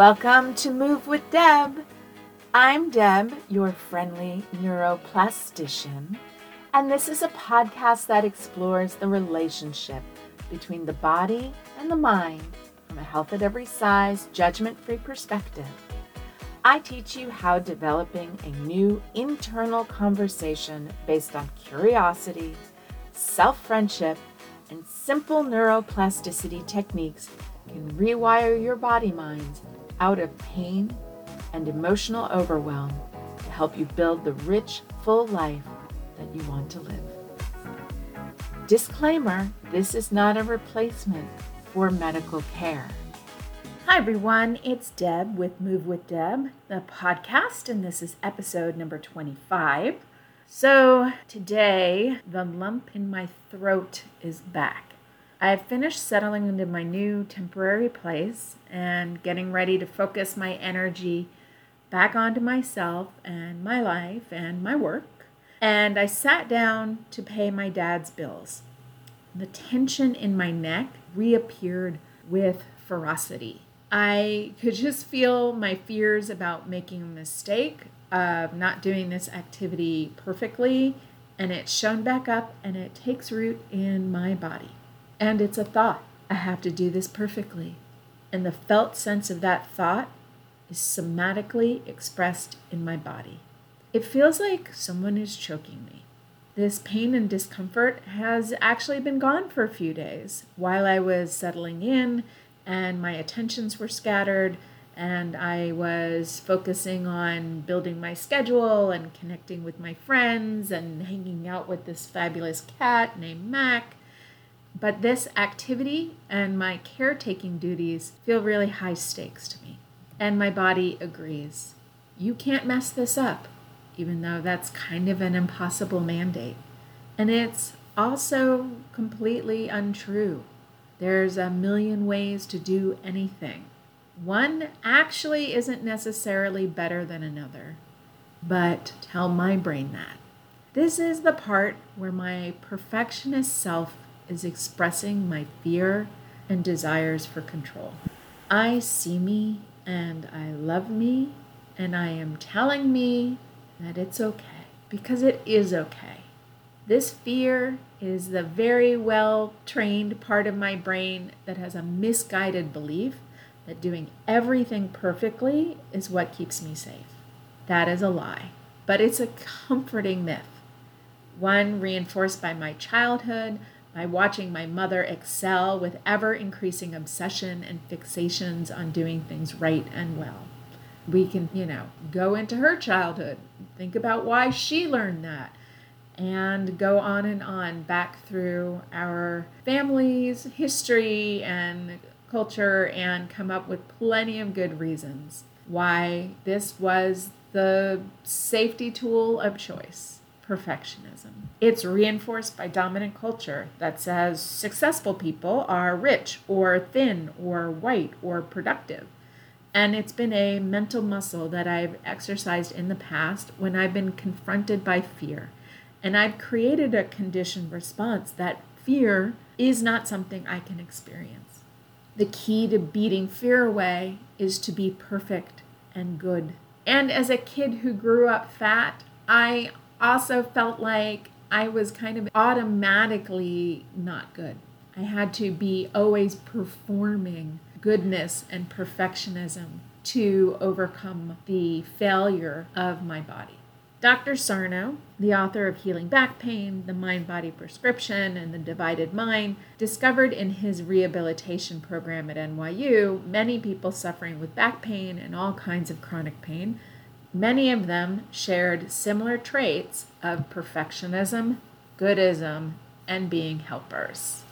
Welcome to Move with Deb. I'm Deb, your friendly neuroplastician, and this is a podcast that explores the relationship between the body and the mind from a health at every size, judgment free perspective. I teach you how developing a new internal conversation based on curiosity, self friendship, and simple neuroplasticity techniques can rewire your body minds out of pain and emotional overwhelm to help you build the rich, full life that you want to live. Disclaimer this is not a replacement for medical care. Hi, everyone. It's Deb with Move with Deb, the podcast, and this is episode number 25. So, today, the lump in my throat is back. I have finished settling into my new temporary place and getting ready to focus my energy back onto myself and my life and my work. And I sat down to pay my dad's bills. The tension in my neck reappeared with ferocity. I could just feel my fears about making a mistake, of not doing this activity perfectly, and it's shown back up and it takes root in my body. And it's a thought. I have to do this perfectly. And the felt sense of that thought is somatically expressed in my body. It feels like someone is choking me. This pain and discomfort has actually been gone for a few days while I was settling in and my attentions were scattered and I was focusing on building my schedule and connecting with my friends and hanging out with this fabulous cat named Mac but this activity and my caretaking duties feel really high stakes to me. And my body agrees. You can't mess this up, even though that's kind of an impossible mandate. And it's also completely untrue. There's a million ways to do anything. One actually isn't necessarily better than another. But tell my brain that. This is the part where my perfectionist self is expressing my fear and desires for control. I see me and I love me, and I am telling me that it's okay because it is okay. This fear is the very well trained part of my brain that has a misguided belief that doing everything perfectly is what keeps me safe. That is a lie, but it's a comforting myth, one reinforced by my childhood, by watching my mother excel with ever increasing obsession and fixations on doing things right and well. We can, you know, go into her childhood, think about why she learned that, and go on and on back through our family's history and culture and come up with plenty of good reasons why this was the safety tool of choice perfectionism. It's reinforced by dominant culture that says successful people are rich or thin or white or productive. And it's been a mental muscle that I've exercised in the past when I've been confronted by fear. And I've created a conditioned response that fear is not something I can experience. The key to beating fear away is to be perfect and good. And as a kid who grew up fat, I also felt like I was kind of automatically not good. I had to be always performing goodness and perfectionism to overcome the failure of my body. Dr. Sarno, the author of Healing Back Pain, The Mind Body Prescription, and The Divided Mind, discovered in his rehabilitation program at NYU many people suffering with back pain and all kinds of chronic pain Many of them shared similar traits of perfectionism, goodism, and being helpers.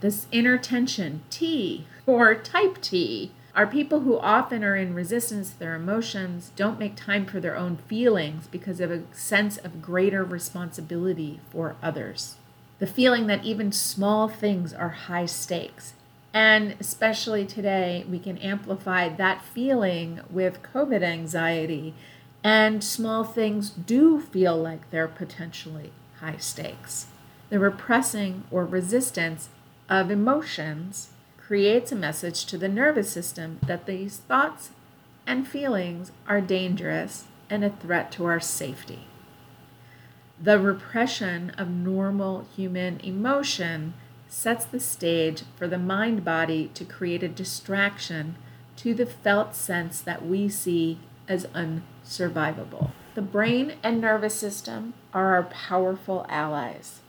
This inner tension, T, or type T, are people who often are in resistance to their emotions, don't make time for their own feelings because of a sense of greater responsibility for others. The feeling that even small things are high stakes and especially today, we can amplify that feeling with COVID anxiety. And small things do feel like they're potentially high stakes. The repressing or resistance of emotions creates a message to the nervous system that these thoughts and feelings are dangerous and a threat to our safety. The repression of normal human emotion sets the stage for the mind body to create a distraction to the felt sense that we see as unsurvivable. The brain and nervous system are our powerful allies.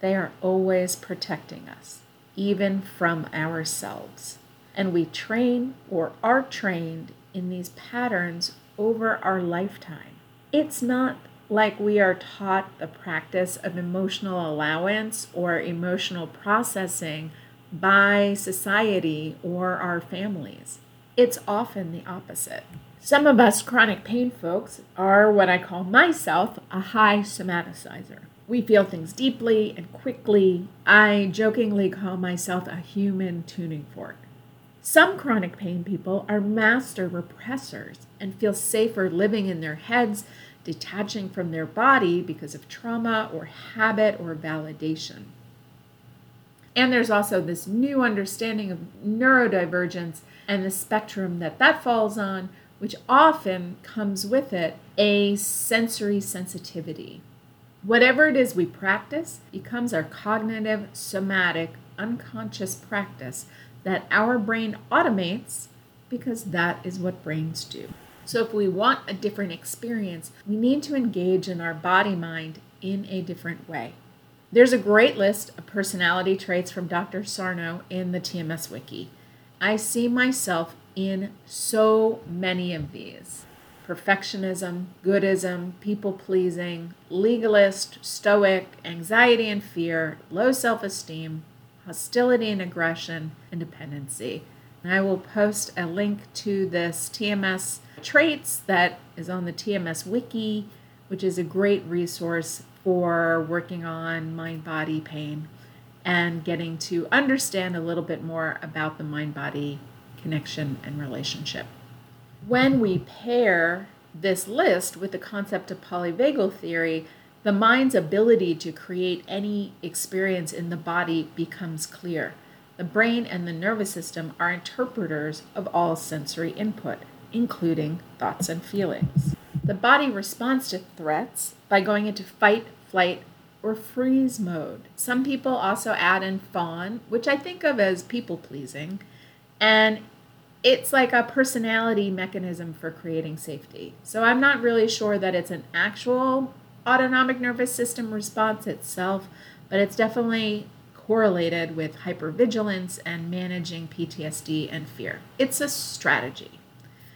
They are always protecting us, even from ourselves. And we train or are trained in these patterns over our lifetime. It's not like we are taught the practice of emotional allowance or emotional processing by society or our families. It's often the opposite. Some of us chronic pain folks are what I call myself a high somaticizer. We feel things deeply and quickly. I jokingly call myself a human tuning fork. Some chronic pain people are master repressors and feel safer living in their heads, detaching from their body because of trauma or habit or validation. And there's also this new understanding of neurodivergence and the spectrum that that falls on, which often comes with it a sensory sensitivity. Whatever it is we practice becomes our cognitive, somatic, unconscious practice that our brain automates because that is what brains do. So, if we want a different experience, we need to engage in our body mind in a different way. There's a great list of personality traits from Dr. Sarno in the TMS Wiki. I see myself in so many of these perfectionism, goodism, people pleasing, legalist, stoic, anxiety and fear, low self esteem, hostility and aggression, and dependency. And I will post a link to this TMS traits that is on the TMS Wiki, which is a great resource for working on mind body pain and getting to understand a little bit more about the mind body connection and relationship. When we pair this list with the concept of polyvagal theory, the mind's ability to create any experience in the body becomes clear. The brain and the nervous system are interpreters of all sensory input, including thoughts and feelings. The body responds to threats by going into fight, flight, or freeze mode. Some people also add in fawn, which I think of as people pleasing, and it's like a personality mechanism for creating safety. So I'm not really sure that it's an actual autonomic nervous system response itself, but it's definitely correlated with hypervigilance and managing PTSD and fear. It's a strategy.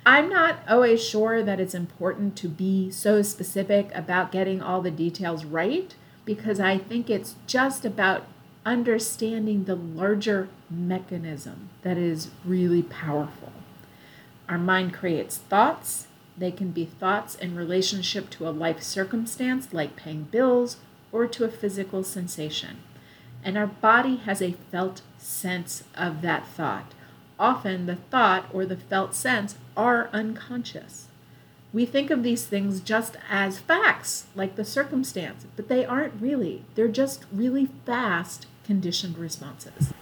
I'm not always sure that it's important to be so specific about getting all the details right because I think it's just about understanding the larger mechanism that is really powerful. Our mind creates thoughts, they can be thoughts in relationship to a life circumstance like paying bills or to a physical sensation. And our body has a felt sense of that thought. Often the thought or the felt sense are unconscious. We think of these things just as facts, like the circumstance, but they aren't really. They're just really fast conditioned responses.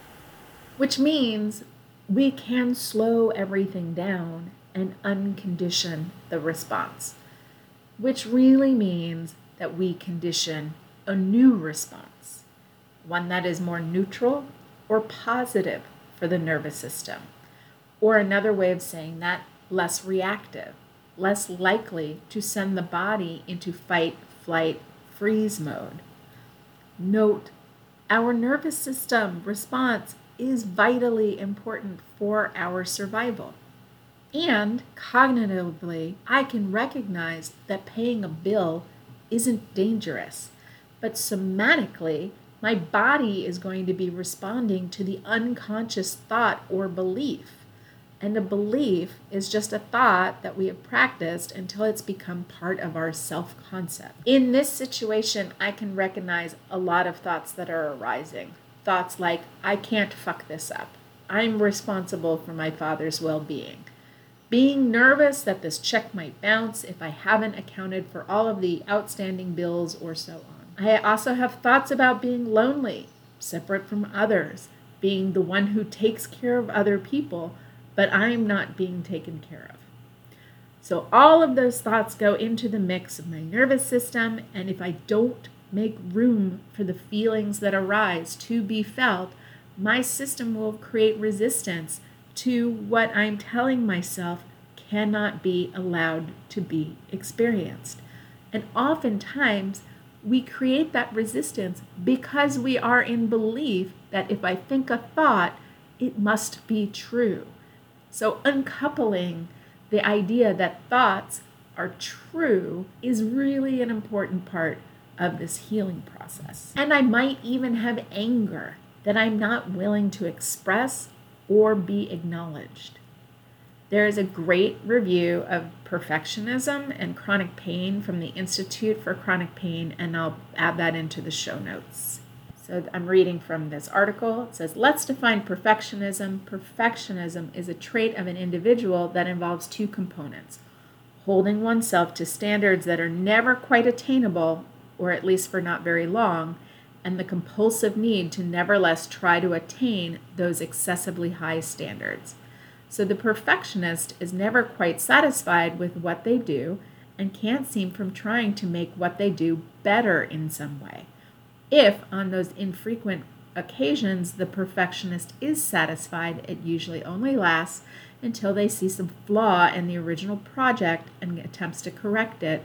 Which means we can slow everything down and uncondition the response, which really means that we condition a new response, one that is more neutral or positive for the nervous system. Or another way of saying that, less reactive, less likely to send the body into fight, flight, freeze mode. Note, our nervous system response is vitally important for our survival. And cognitively, I can recognize that paying a bill isn't dangerous. But somatically, my body is going to be responding to the unconscious thought or belief. And a belief is just a thought that we have practiced until it's become part of our self concept. In this situation, I can recognize a lot of thoughts that are arising. Thoughts like, I can't fuck this up. I'm responsible for my father's well being being nervous that this check might bounce if I haven't accounted for all of the outstanding bills or so on. I also have thoughts about being lonely, separate from others, being the one who takes care of other people, but I'm not being taken care of. So all of those thoughts go into the mix of my nervous system, and if I don't make room for the feelings that arise to be felt, my system will create resistance to what I'm telling myself cannot be allowed to be experienced. And oftentimes, we create that resistance because we are in belief that if I think a thought, it must be true. So, uncoupling the idea that thoughts are true is really an important part of this healing process. And I might even have anger that I'm not willing to express or be acknowledged. There is a great review of perfectionism and chronic pain from the Institute for Chronic Pain, and I'll add that into the show notes. So I'm reading from this article. It says, Let's define perfectionism. Perfectionism is a trait of an individual that involves two components holding oneself to standards that are never quite attainable, or at least for not very long, and the compulsive need to nevertheless try to attain those excessively high standards. So the perfectionist is never quite satisfied with what they do and can't seem from trying to make what they do better in some way. If on those infrequent occasions the perfectionist is satisfied, it usually only lasts until they see some flaw in the original project and attempts to correct it,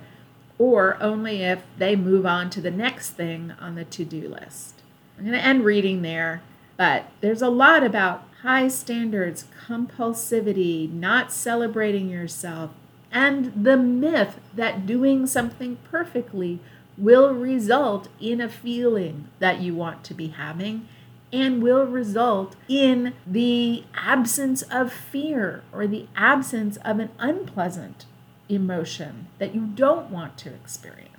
or only if they move on to the next thing on the to do list. I'm going to end reading there, but there's a lot about high standards, compulsivity, not celebrating yourself, and the myth that doing something perfectly will result in a feeling that you want to be having and will result in the absence of fear or the absence of an unpleasant emotion that you don't want to experience.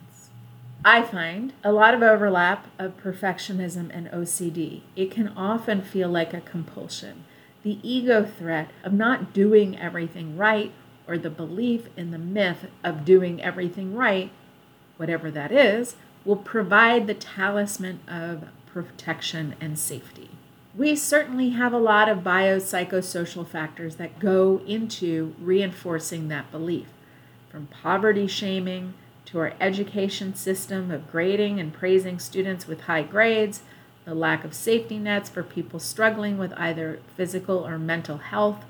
I find a lot of overlap of perfectionism and OCD. It can often feel like a compulsion. The ego threat of not doing everything right, or the belief in the myth of doing everything right, whatever that is, will provide the talisman of protection and safety. We certainly have a lot of biopsychosocial factors that go into reinforcing that belief, from poverty shaming to our education system of grading and praising students with high grades, the lack of safety nets for people struggling with either physical or mental health,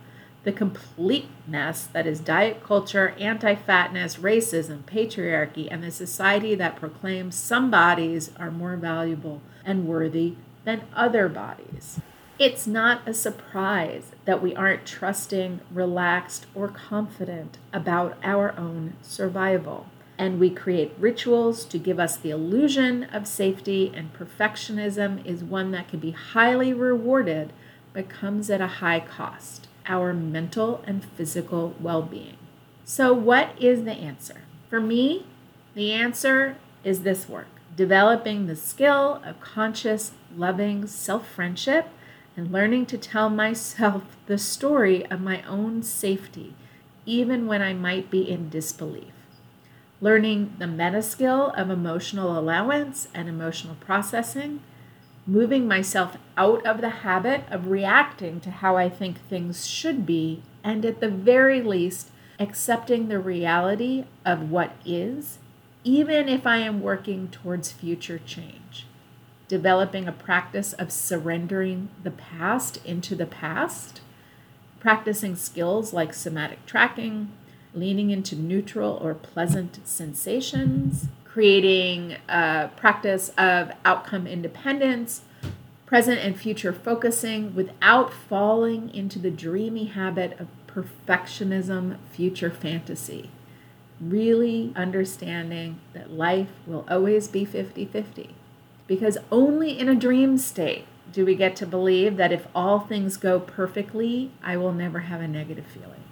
the complete mess that is diet culture, anti fatness, racism, patriarchy, and the society that proclaims some bodies are more valuable and worthy than other bodies. It's not a surprise that we aren't trusting, relaxed, or confident about our own survival and we create rituals to give us the illusion of safety, and perfectionism is one that can be highly rewarded but comes at a high cost our mental and physical well being. So, what is the answer? For me, the answer is this work developing the skill of conscious, loving self friendship and learning to tell myself the story of my own safety, even when I might be in disbelief learning the meta skill of emotional allowance and emotional processing, moving myself out of the habit of reacting to how I think things should be, and at the very least, accepting the reality of what is, even if I am working towards future change. Developing a practice of surrendering the past into the past, practicing skills like somatic tracking, leaning into neutral or pleasant sensations, creating a practice of outcome independence, present and future focusing without falling into the dreamy habit of perfectionism, future fantasy. Really understanding that life will always be 50 50. Because only in a dream state do we get to believe that if all things go perfectly, I will never have a negative feeling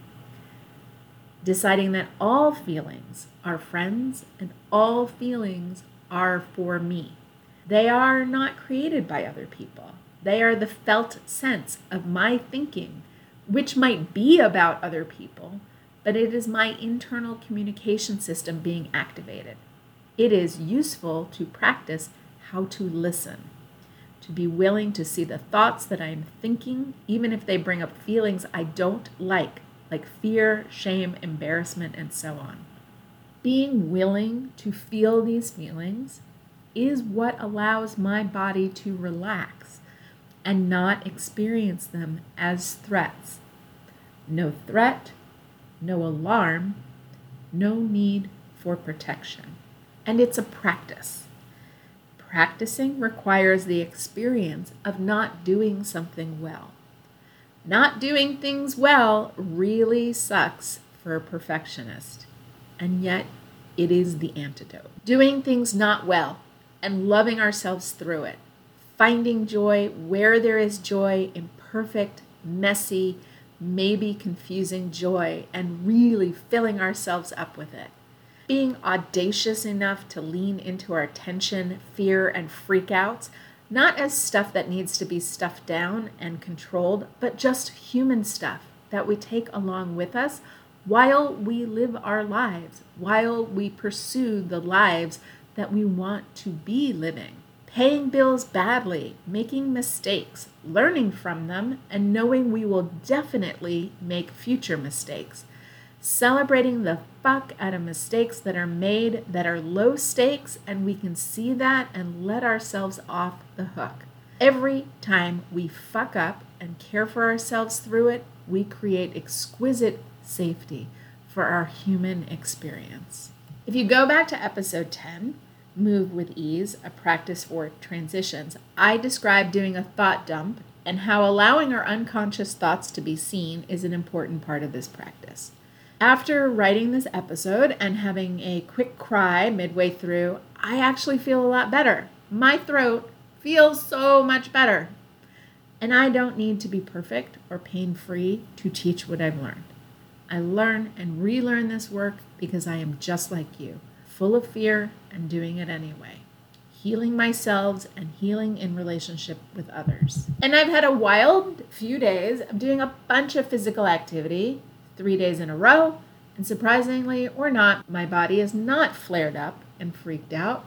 deciding that all feelings are friends and all feelings are for me. They are not created by other people. They are the felt sense of my thinking, which might be about other people, but it is my internal communication system being activated. It is useful to practice how to listen, to be willing to see the thoughts that I'm thinking, even if they bring up feelings I don't like, like fear, shame, embarrassment, and so on. Being willing to feel these feelings is what allows my body to relax and not experience them as threats. No threat, no alarm, no need for protection. And it's a practice. Practicing requires the experience of not doing something well. Not doing things well really sucks for a perfectionist, and yet it is the antidote. Doing things not well and loving ourselves through it, finding joy where there is joy, imperfect, messy, maybe confusing joy, and really filling ourselves up with it. Being audacious enough to lean into our tension, fear, and freakouts, not as stuff that needs to be stuffed down and controlled, but just human stuff that we take along with us while we live our lives, while we pursue the lives that we want to be living. Paying bills badly, making mistakes, learning from them, and knowing we will definitely make future mistakes celebrating the fuck out of mistakes that are made that are low stakes, and we can see that and let ourselves off the hook. Every time we fuck up and care for ourselves through it, we create exquisite safety for our human experience. If you go back to episode 10, Move with Ease, a practice for transitions, I describe doing a thought dump and how allowing our unconscious thoughts to be seen is an important part of this practice. After writing this episode and having a quick cry midway through, I actually feel a lot better. My throat feels so much better. And I don't need to be perfect or pain free to teach what I've learned. I learn and relearn this work because I am just like you, full of fear and doing it anyway. Healing myself and healing in relationship with others. And I've had a wild few days of doing a bunch of physical activity three days in a row. And surprisingly or not, my body is not flared up and freaked out.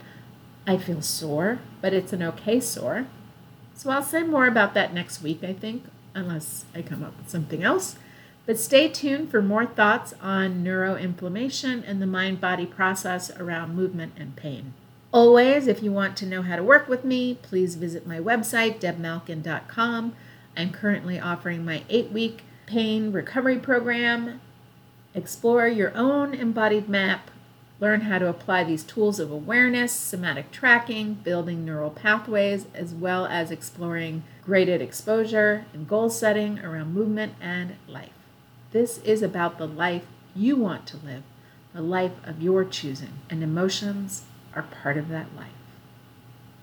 I feel sore, but it's an okay sore. So I'll say more about that next week, I think, unless I come up with something else. But stay tuned for more thoughts on neuroinflammation and the mind body process around movement and pain. Always, if you want to know how to work with me, please visit my website, debmalkin.com. I'm currently offering my eight week pain recovery program. Explore your own embodied map. Learn how to apply these tools of awareness, somatic tracking, building neural pathways, as well as exploring graded exposure and goal setting around movement and life. This is about the life you want to live, the life of your choosing, and emotions are part of that life.